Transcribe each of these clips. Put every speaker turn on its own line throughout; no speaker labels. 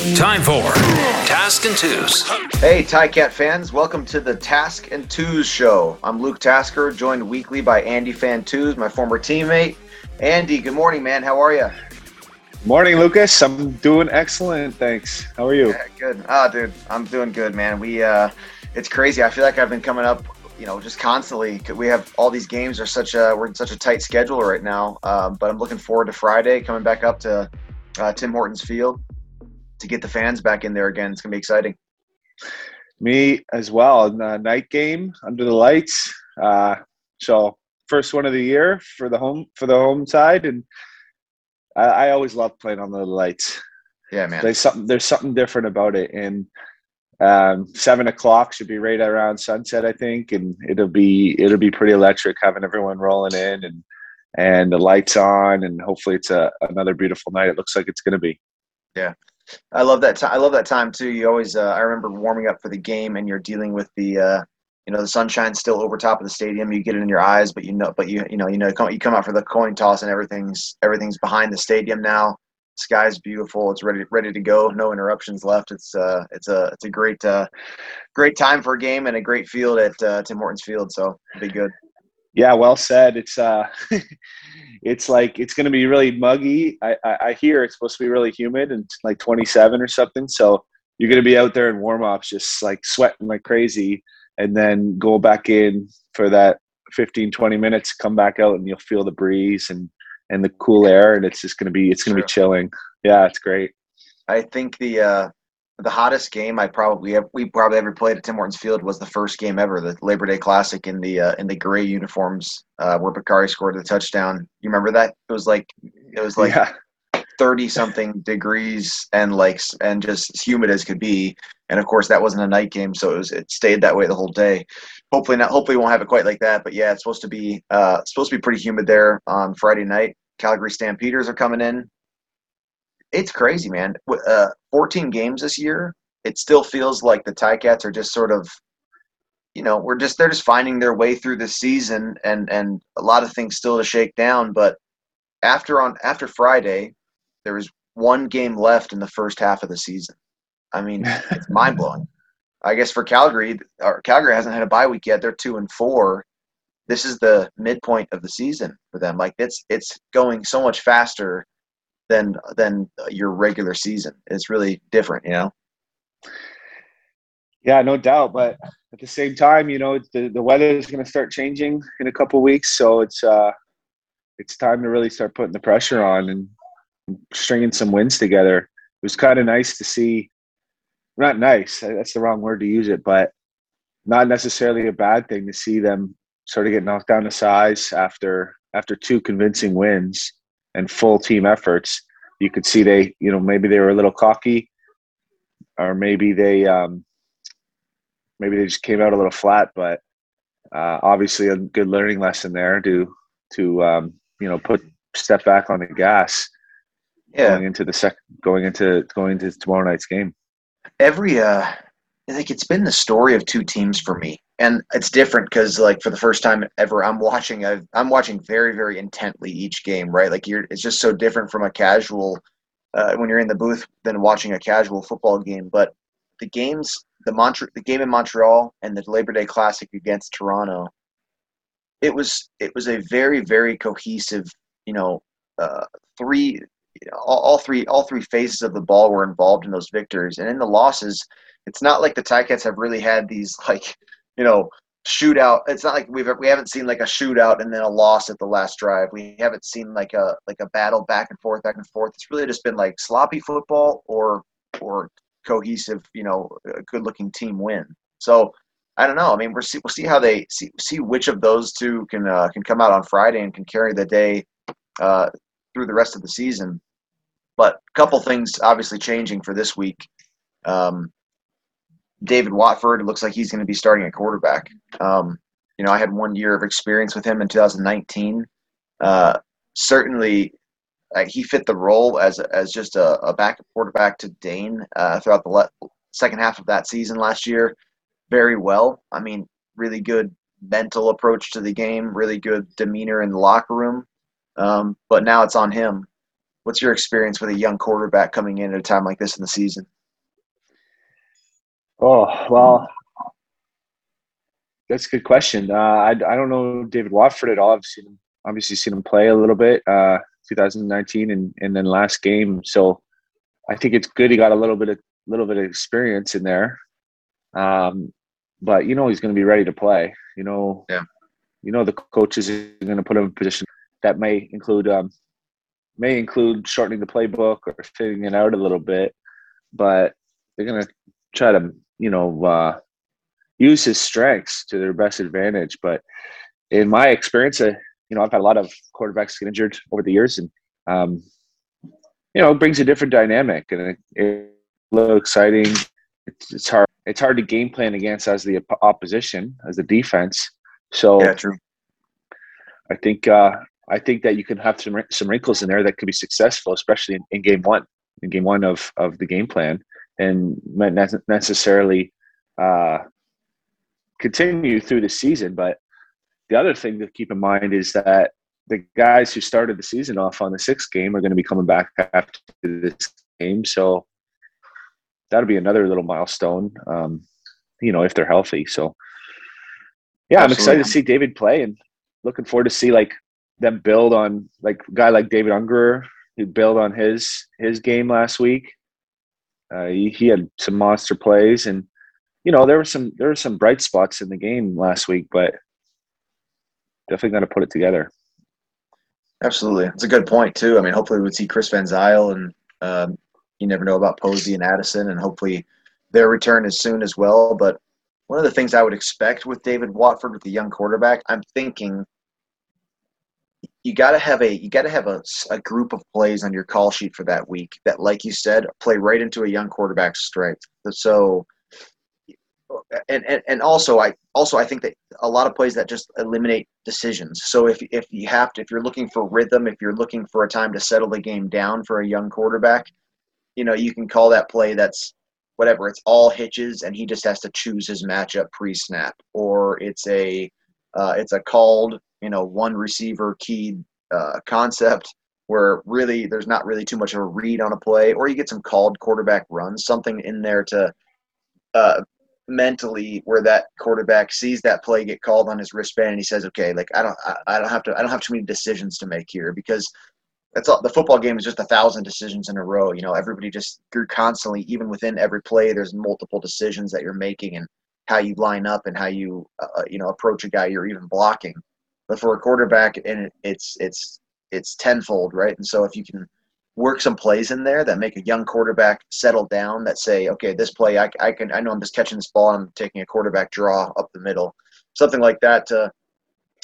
Time for Task and Twos.
Hey, Cat fans, welcome to the Task and Twos show. I'm Luke Tasker, joined weekly by Andy Fantuz, my former teammate. Andy, good morning, man. How are you?
Morning, Lucas. I'm doing excellent, thanks. How are you?
Yeah, good. Ah, oh, dude, I'm doing good, man. We, uh, it's crazy. I feel like I've been coming up you know, just constantly. We have all these games are such a we're in such a tight schedule right now. Um, but I'm looking forward to Friday coming back up to uh, Tim Hortons Field to get the fans back in there again. It's gonna be exciting.
Me as well. The night game under the lights. Uh, so first one of the year for the home for the home side, and I, I always love playing on the lights.
Yeah, man.
There's something there's something different about it, and um, seven o'clock should be right around sunset, I think, and it'll be it'll be pretty electric having everyone rolling in and and the lights on, and hopefully it's a another beautiful night. It looks like it's going to be.
Yeah, I love that. time. I love that time too. You always. Uh, I remember warming up for the game, and you're dealing with the. Uh, you know the sunshine's still over top of the stadium. You get it in your eyes, but you know, but you you know you know you come out for the coin toss, and everything's everything's behind the stadium now sky's beautiful. It's ready ready to go. No interruptions left. It's uh it's a it's a great uh great time for a game and a great field at uh, Tim Hortons Field. So it'll be good.
Yeah, well said. It's uh it's like it's going to be really muggy. I, I, I hear it's supposed to be really humid and like 27 or something. So you're going to be out there in warm ups, just like sweating like crazy, and then go back in for that 15 20 minutes. Come back out and you'll feel the breeze and and the cool air, and it's just gonna be it's gonna be chilling. Yeah, it's great.
I think the uh, the hottest game I probably have, we probably ever played at Tim Hortons Field was the first game ever, the Labor Day Classic in the uh, in the gray uniforms uh, where Bakari scored the touchdown. You remember that? It was like it was like thirty yeah. something degrees and like and just as humid as could be. And of course, that wasn't a night game, so it was it stayed that way the whole day. Hopefully not. Hopefully, we won't have it quite like that. But yeah, it's supposed to be uh, supposed to be pretty humid there on Friday night. Calgary Stampeders are coming in. It's crazy, man. Uh, 14 games this year. It still feels like the Ticats are just sort of, you know, we're just they're just finding their way through the season, and and a lot of things still to shake down. But after on after Friday, there was one game left in the first half of the season. I mean, it's mind blowing. I guess for Calgary, or Calgary hasn't had a bye week yet. They're two and four this is the midpoint of the season for them. Like it's it's going so much faster than than your regular season. It's really different, you know.
Yeah, no doubt. But at the same time, you know, the the weather is going to start changing in a couple weeks, so it's uh, it's time to really start putting the pressure on and stringing some wins together. It was kind of nice to see. Not nice. That's the wrong word to use it, but not necessarily a bad thing to see them sort of get knocked down to size after after two convincing wins and full team efforts. You could see they, you know, maybe they were a little cocky, or maybe they, um, maybe they just came out a little flat. But uh, obviously, a good learning lesson there to to um, you know put step back on the gas. Yeah. Going into the second, going into going into tomorrow night's game.
Every uh, I think it's been the story of two teams for me and it's different because like for the first time ever i'm watching i am watching very very intently each game right? Like you're it's just so different from a casual uh, when you're in the booth than watching a casual football game. But the games the Montre- the game in montreal and the labor day classic against toronto it was it was a very very cohesive you know uh, three all, all three all three phases of the ball were involved in those victories. And in the losses it's not like the Ticats have really had these like you know, shootout. It's not like we've we haven't seen like a shootout and then a loss at the last drive. We haven't seen like a like a battle back and forth, back and forth. It's really just been like sloppy football or or cohesive, you know, a good looking team win. So I don't know. I mean, we'll see we'll see how they see see which of those two can uh, can come out on Friday and can carry the day uh, through the rest of the season. But a couple things obviously changing for this week. Um, David Watford, it looks like he's going to be starting at quarterback. Um, you know, I had one year of experience with him in 2019. Uh, certainly, he fit the role as as just a, a backup quarterback to Dane uh, throughout the le- second half of that season last year. Very well. I mean, really good mental approach to the game, really good demeanor in the locker room. Um, but now it's on him. what's your experience with a young quarterback coming in at a time like this in the season?
Oh well, that's a good question. Uh, I I don't know David Watford at all. I've seen him obviously seen him play a little bit, uh, 2019 and and then last game. So I think it's good he got a little bit of little bit of experience in there. Um, but you know he's going to be ready to play. You know,
yeah.
You know the coaches are going to put him in a position that may include um, may include shortening the playbook or thinning it out a little bit, but they're going to try to you know uh, use his strengths to their best advantage. But in my experience, uh, you know I've had a lot of quarterbacks get injured over the years, and um, you know it brings a different dynamic and it, it's a little exciting. It's, it's hard. It's hard to game plan against as the opposition as the defense. So
yeah, true.
I think uh, I think that you can have some some wrinkles in there that could be successful, especially in, in game one, in game one of of the game plan, and not necessarily uh, continue through the season. But the other thing to keep in mind is that the guys who started the season off on the sixth game are going to be coming back after this game, so that'll be another little milestone. Um, you know, if they're healthy, so yeah, I'm excited to see David play and looking forward to see like them build on like a guy like David Unger who built on his his game last week. Uh, he, he had some monster plays and you know there were some there were some bright spots in the game last week, but definitely got to put it together.
Absolutely, it's a good point too. I mean, hopefully we'd see Chris Van Zyl and um, you never know about Posey and Addison, and hopefully their return is soon as well. But one of the things I would expect with David Watford with the young quarterback, I'm thinking you got to have a you got to have a, a group of plays on your call sheet for that week that, like you said, play right into a young quarterback's strength. So, and, and and also I also I think that a lot of plays that just eliminate decisions. So if if you have to if you're looking for rhythm, if you're looking for a time to settle the game down for a young quarterback, you know you can call that play that's whatever it's all hitches and he just has to choose his matchup pre-snap or it's a uh, it's a called you know one receiver keyed uh, concept where really there's not really too much of a read on a play or you get some called quarterback runs something in there to uh, mentally where that quarterback sees that play get called on his wristband and he says okay like i don't I, I don't have to i don't have too many decisions to make here because that's all the football game is just a thousand decisions in a row you know everybody just you're constantly even within every play there's multiple decisions that you're making and how you line up and how you uh, uh you know approach a guy you're even blocking. But for a quarterback and it's it's it's tenfold right? And so if you can work some plays in there that make a young quarterback settle down that say okay this play i, I can i know i'm just catching this ball i'm taking a quarterback draw up the middle something like that to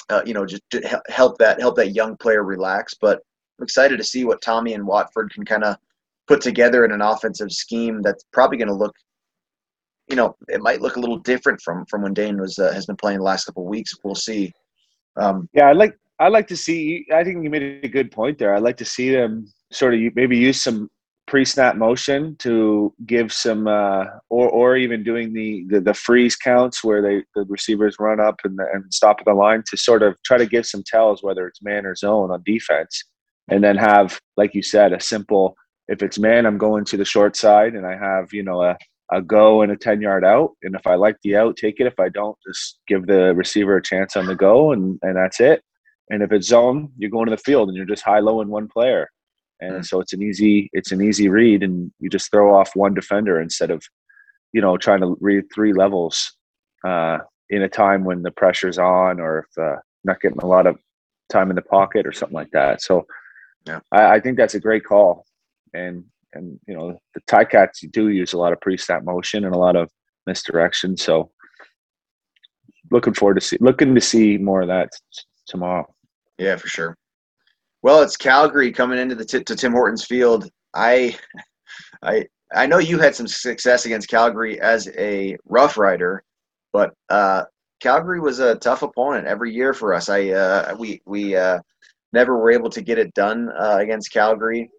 uh, you know just help that help that young player relax. But I'm excited to see what Tommy and Watford can kind of put together in an offensive scheme that's probably going to look, you know, it might look a little different from from when Dane was uh, has been playing the last couple of weeks. We'll see.
Um, yeah, I like I like to see. I think you made a good point there. I'd like to see them sort of maybe use some pre-snap motion to give some, uh, or or even doing the, the, the freeze counts where they the receivers run up and and stop at the line to sort of try to give some tells whether it's man or zone on defense and then have like you said a simple if it's man i'm going to the short side and i have you know a, a go and a 10 yard out. And if i like the out take it. If i don't just give the receiver a chance on the go and and that's it. And if it's zone you're going to the field and you're just high low in one player. And mm-hmm. so it's an easy it's an easy read and you just throw off one defender instead of you know trying to read three levels uh, in a time when the pressure's on or if uh, not getting a lot of time in the pocket or something like that. So
yeah,
I, I think that's a great call, and and you know the Ticats do use a lot of pre-snap motion and a lot of misdirection. So looking forward to see looking to see more of that tomorrow.
Yeah, for sure. Well, it's Calgary coming into the t- to Tim Hortons field. I I I know you had some success against Calgary as a Rough Rider, but uh, Calgary was a tough opponent every year for us. I uh, we we uh, never were able to get it done uh, against Calgary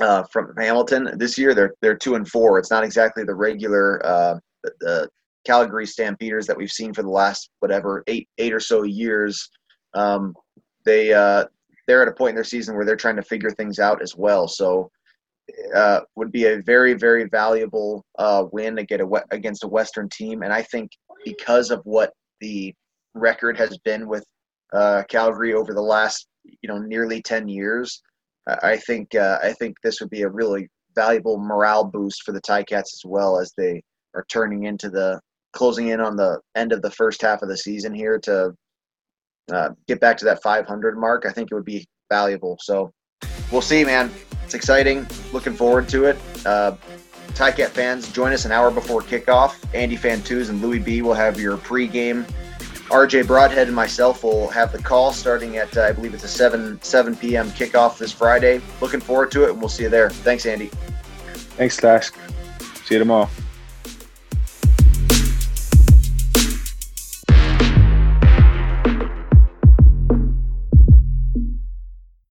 uh, from Hamilton. This year they're they're two and four. It's not exactly the regular uh, the, the, Calgary Stampeders that we've seen for the last whatever eight eight or so years. Um, they uh, they're at a point in their season where they're trying to figure things out as well. So uh, would be a very, very valuable uh, win against a Western team. And I think because of what the record has been with uh, Calgary over the last, you know, nearly 10 years, I think uh, I think this would be a really valuable morale boost for the Ticats as well as they are turning into the closing in on the end of the first half of the season here to uh, get back to that 500 mark. I think it would be valuable. So we'll see, man. It's exciting. Looking forward to it. Uh, Ticat fans, join us an hour before kickoff. Andy Fantuz and Louis B will have your pregame. RJ Broadhead and myself will have the call starting at uh, I believe it's a 7 7 p.m. kickoff this Friday. Looking forward to it, and we'll see you there. Thanks, Andy.
Thanks, Task. See you tomorrow.